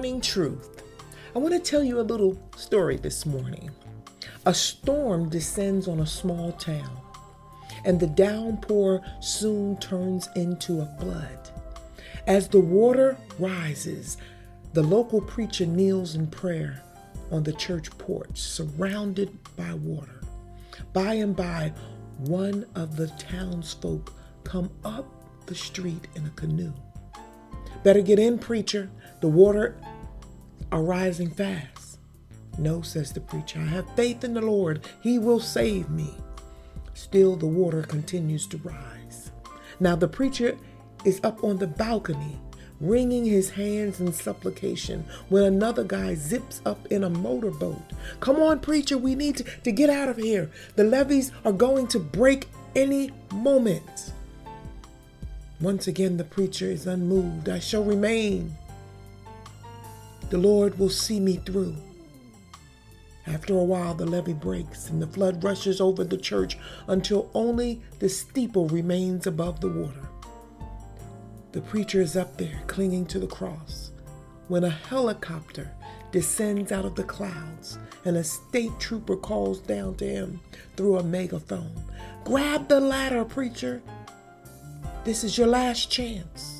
Morning, truth. I want to tell you a little story this morning. A storm descends on a small town, and the downpour soon turns into a flood. As the water rises, the local preacher kneels in prayer on the church porch, surrounded by water. By and by, one of the townsfolk come up the street in a canoe. Better get in, preacher. The water are rising fast. No, says the preacher. I have faith in the Lord. He will save me. Still, the water continues to rise. Now, the preacher is up on the balcony, wringing his hands in supplication, when another guy zips up in a motorboat. Come on, preacher, we need to, to get out of here. The levees are going to break any moment. Once again, the preacher is unmoved. I shall remain. The Lord will see me through. After a while, the levee breaks and the flood rushes over the church until only the steeple remains above the water. The preacher is up there clinging to the cross when a helicopter descends out of the clouds and a state trooper calls down to him through a megaphone Grab the ladder, preacher. This is your last chance.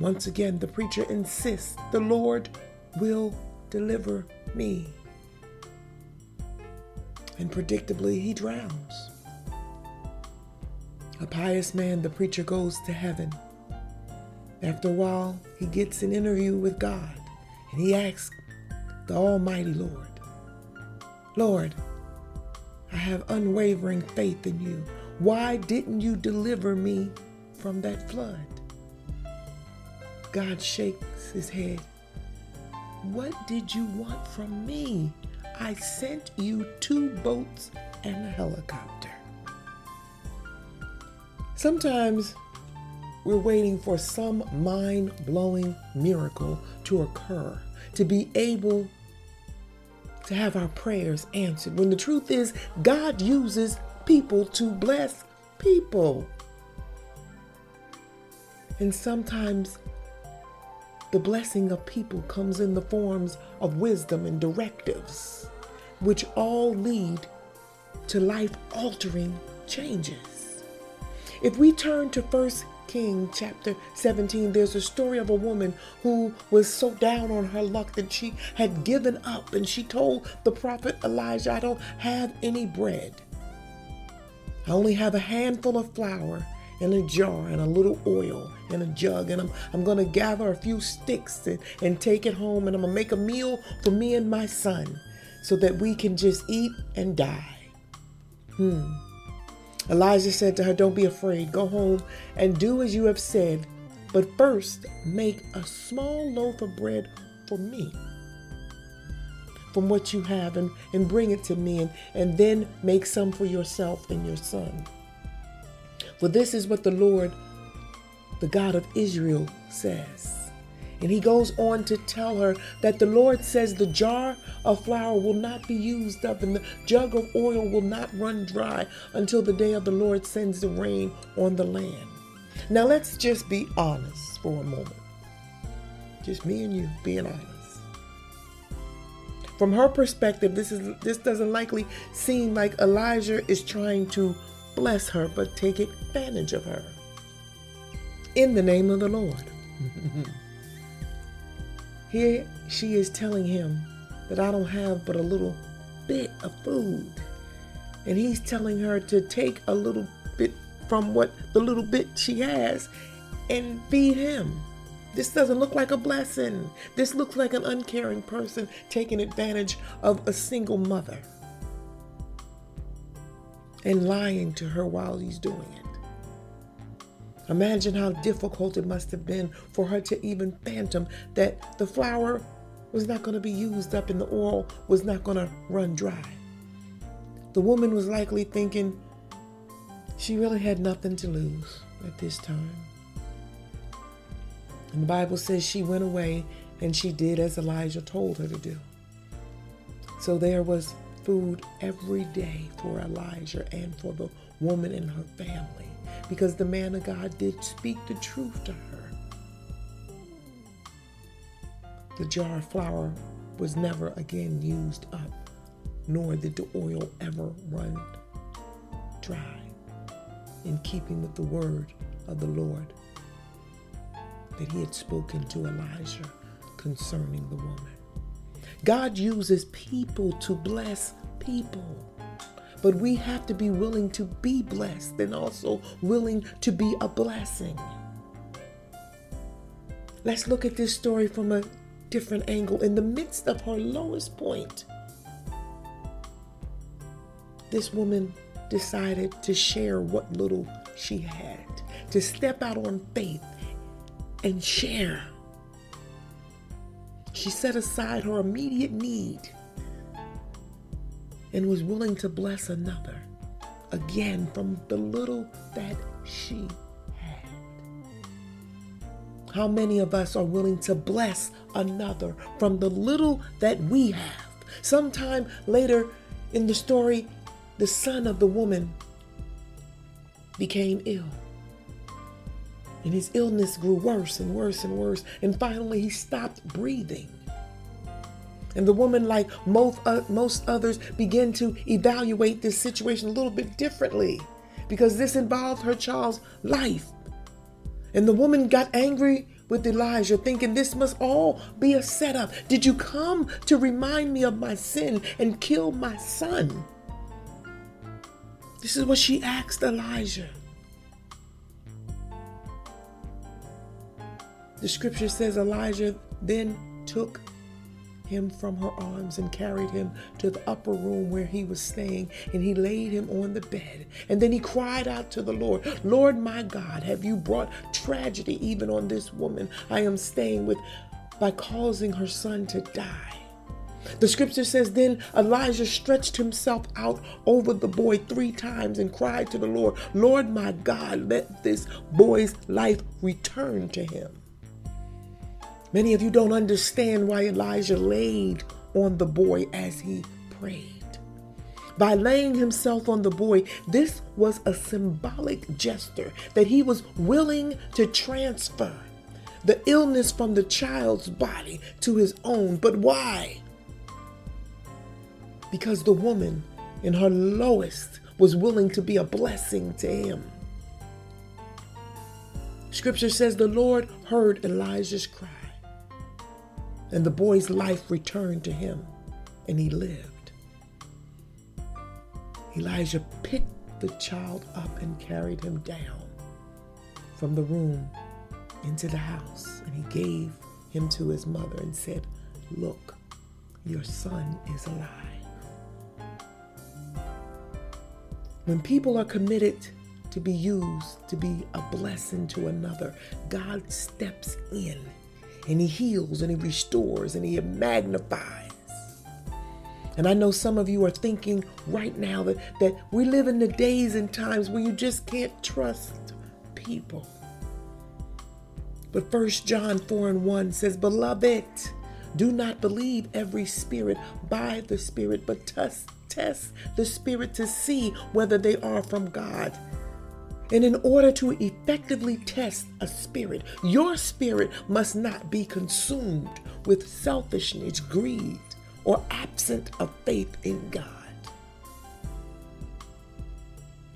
Once again, the preacher insists the Lord will deliver me. And predictably, he drowns. A pious man, the preacher goes to heaven. After a while, he gets an interview with God and he asks the Almighty Lord, Lord, I have unwavering faith in you. Why didn't you deliver me from that flood? God shakes his head. What did you want from me? I sent you two boats and a helicopter. Sometimes we're waiting for some mind blowing miracle to occur, to be able to have our prayers answered. When the truth is, God uses people to bless people. And sometimes the blessing of people comes in the forms of wisdom and directives, which all lead to life altering changes. If we turn to 1 King chapter 17, there's a story of a woman who was so down on her luck that she had given up and she told the prophet Elijah, I don't have any bread. I only have a handful of flour in a jar and a little oil in a jug. And I'm, I'm going to gather a few sticks and, and take it home and I'm going to make a meal for me and my son so that we can just eat and die. Hmm. Elijah said to her, Don't be afraid. Go home and do as you have said. But first, make a small loaf of bread for me from what you have and, and bring it to me, and, and then make some for yourself and your son. For this is what the Lord, the God of Israel, says. And he goes on to tell her that the Lord says the jar of flour will not be used up and the jug of oil will not run dry until the day of the Lord sends the rain on the land. Now let's just be honest for a moment. Just me and you being honest. From her perspective, this is this doesn't likely seem like Elijah is trying to bless her, but take advantage of her. In the name of the Lord. Here she is telling him that I don't have but a little bit of food. And he's telling her to take a little bit from what the little bit she has and feed him. This doesn't look like a blessing. This looks like an uncaring person taking advantage of a single mother and lying to her while he's doing it. Imagine how difficult it must have been for her to even phantom that the flour was not going to be used up and the oil was not going to run dry. The woman was likely thinking she really had nothing to lose at this time. And the Bible says she went away and she did as Elijah told her to do. So there was food every day for Elijah and for the woman and her family because the man of God did speak the truth to her. The jar of flour was never again used up, nor did the oil ever run dry, in keeping with the word of the Lord that he had spoken to Elijah concerning the woman. God uses people to bless people. But we have to be willing to be blessed and also willing to be a blessing. Let's look at this story from a different angle. In the midst of her lowest point, this woman decided to share what little she had, to step out on faith and share. She set aside her immediate need and was willing to bless another again from the little that she had. How many of us are willing to bless another from the little that we have? Sometime later in the story, the son of the woman became ill. And his illness grew worse and worse and worse. And finally, he stopped breathing. And the woman, like most, uh, most others, began to evaluate this situation a little bit differently because this involved her child's life. And the woman got angry with Elijah, thinking this must all be a setup. Did you come to remind me of my sin and kill my son? This is what she asked Elijah. The scripture says Elijah then took him from her arms and carried him to the upper room where he was staying, and he laid him on the bed. And then he cried out to the Lord, Lord my God, have you brought tragedy even on this woman I am staying with by causing her son to die? The scripture says, Then Elijah stretched himself out over the boy three times and cried to the Lord, Lord my God, let this boy's life return to him. Many of you don't understand why Elijah laid on the boy as he prayed. By laying himself on the boy, this was a symbolic gesture that he was willing to transfer the illness from the child's body to his own. But why? Because the woman, in her lowest, was willing to be a blessing to him. Scripture says the Lord heard Elijah's cry and the boy's life returned to him, and he lived. Elijah picked the child up and carried him down from the room into the house, and he gave him to his mother and said, Look, your son is alive. When people are committed to be used to be a blessing to another, God steps in and He heals and He restores and He magnifies. And I know some of you are thinking right now that, that we live in the days and times where you just can't trust people. But First John 4 and 1 says, Beloved, do not believe every spirit by the Spirit, but test, test the Spirit to see whether they are from God. And in order to effectively test a spirit, your spirit must not be consumed with selfishness, greed, or absent of faith in God.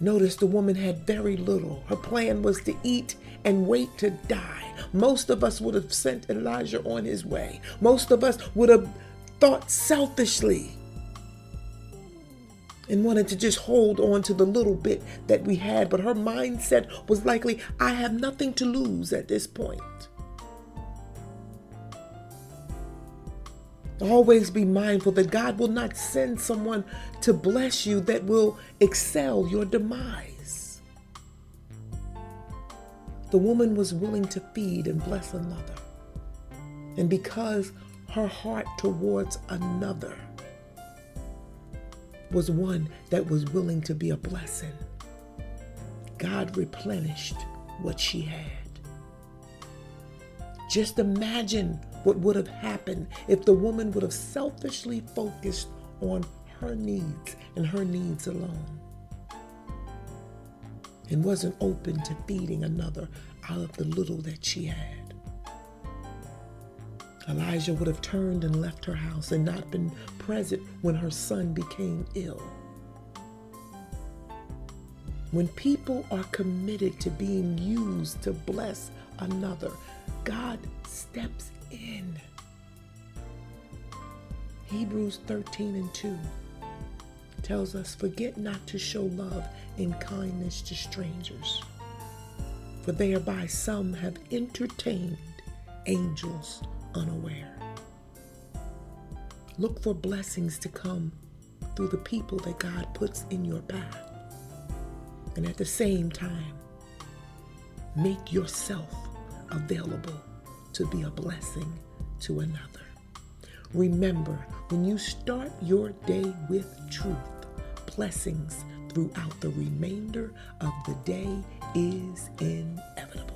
Notice the woman had very little. Her plan was to eat and wait to die. Most of us would have sent Elijah on his way. Most of us would have thought selfishly and wanted to just hold on to the little bit that we had. But her mindset was likely, I have nothing to lose at this point. Always be mindful that God will not send someone to bless you that will excel your demise. The woman was willing to feed and bless another. And because her heart towards another was one that was willing to be a blessing. God replenished what she had. Just imagine what would have happened if the woman would have selfishly focused on her needs and her needs alone and wasn't open to feeding another out of the little that she had. Elijah would have turned and left her house and not been present when her son became ill. When people are committed to being used to bless another, God steps in. Hebrews 13 and 2 tells us, Forget not to show love and kindness to strangers, for thereby some have entertained angels unaware. Look for blessings to come through the people that God puts in your path. And at the same time, make yourself available to be a blessing to another. Remember, when you start your day with truth, blessings throughout the remainder of the day is inevitable.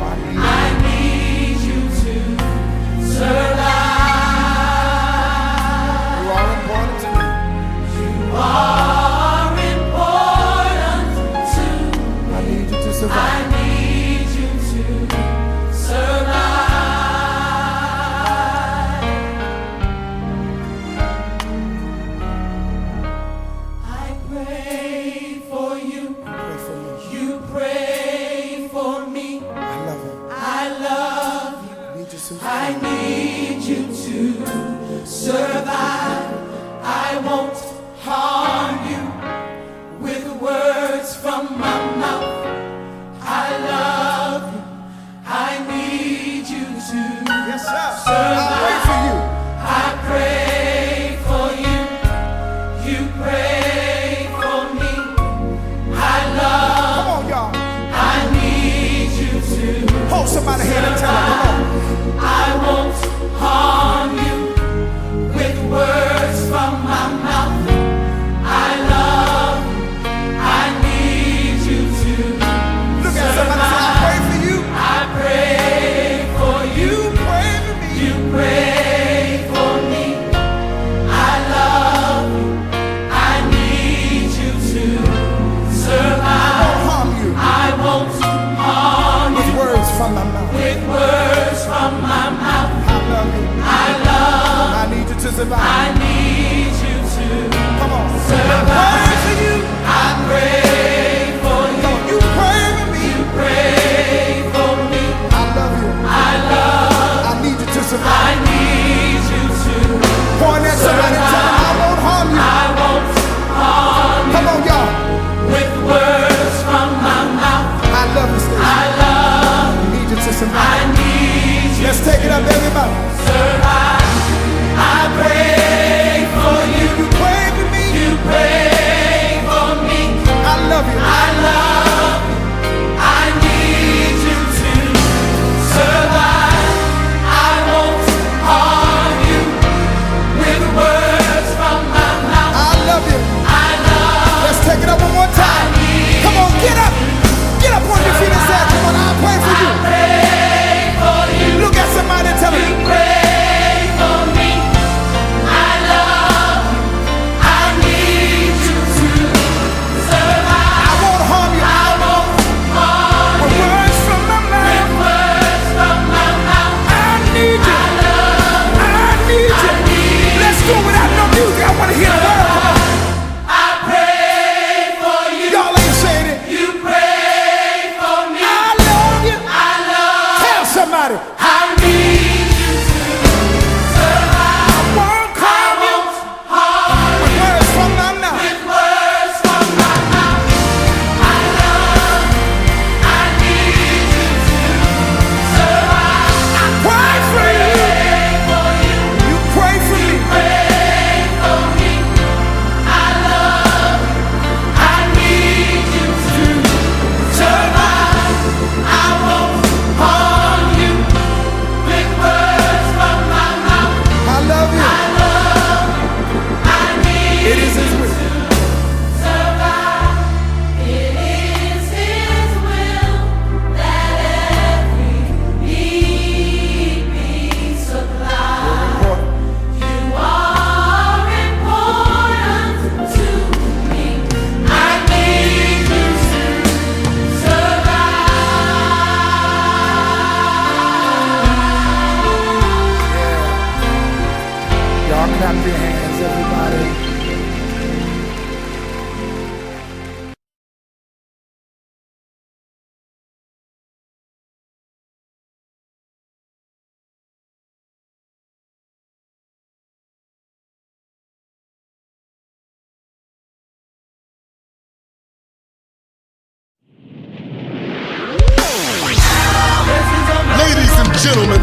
I It is gentlemen,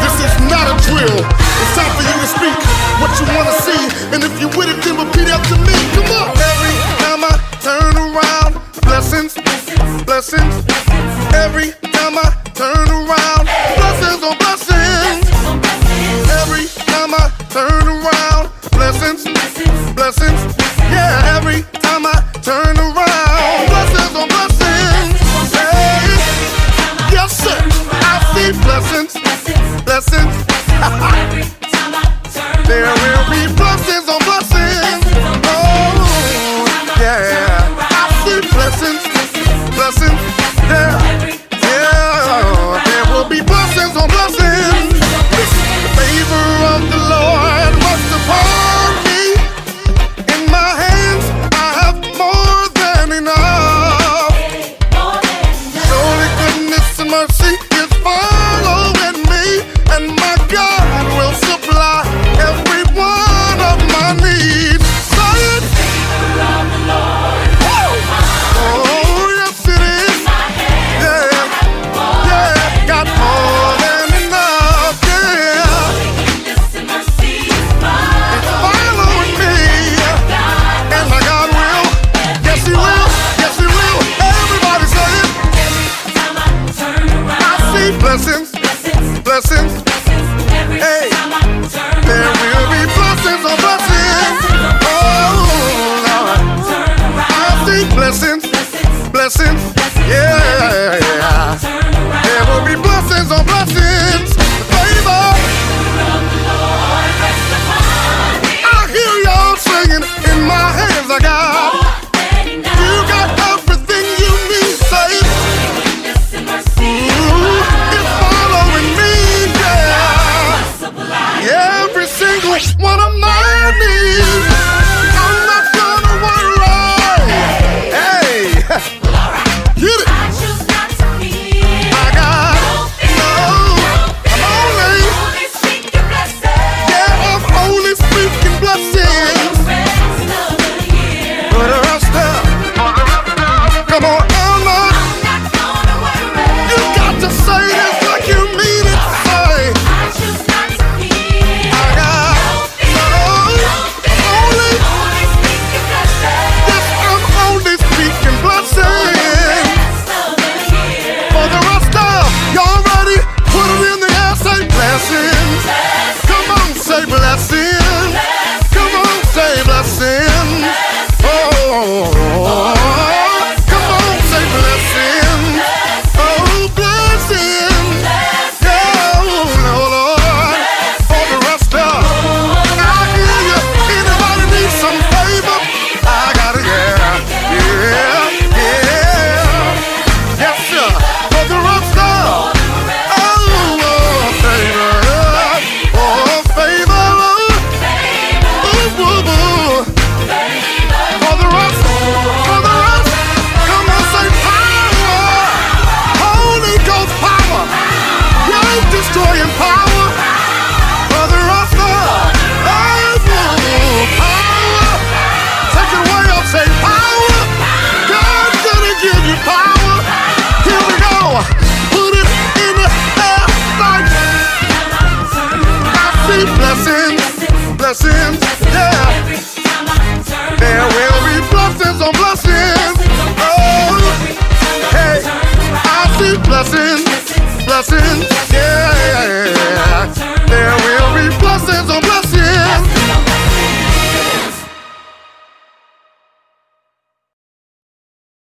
this is not a drill. It's time for you to speak what you wanna see, and if you're with it, then repeat after me. Come on. Every time I turn around, blessings, blessings. Every time I turn around, blessings on blessings. Every time I turn around, blessings, blessings. blessings, blessings, blessings. blessings.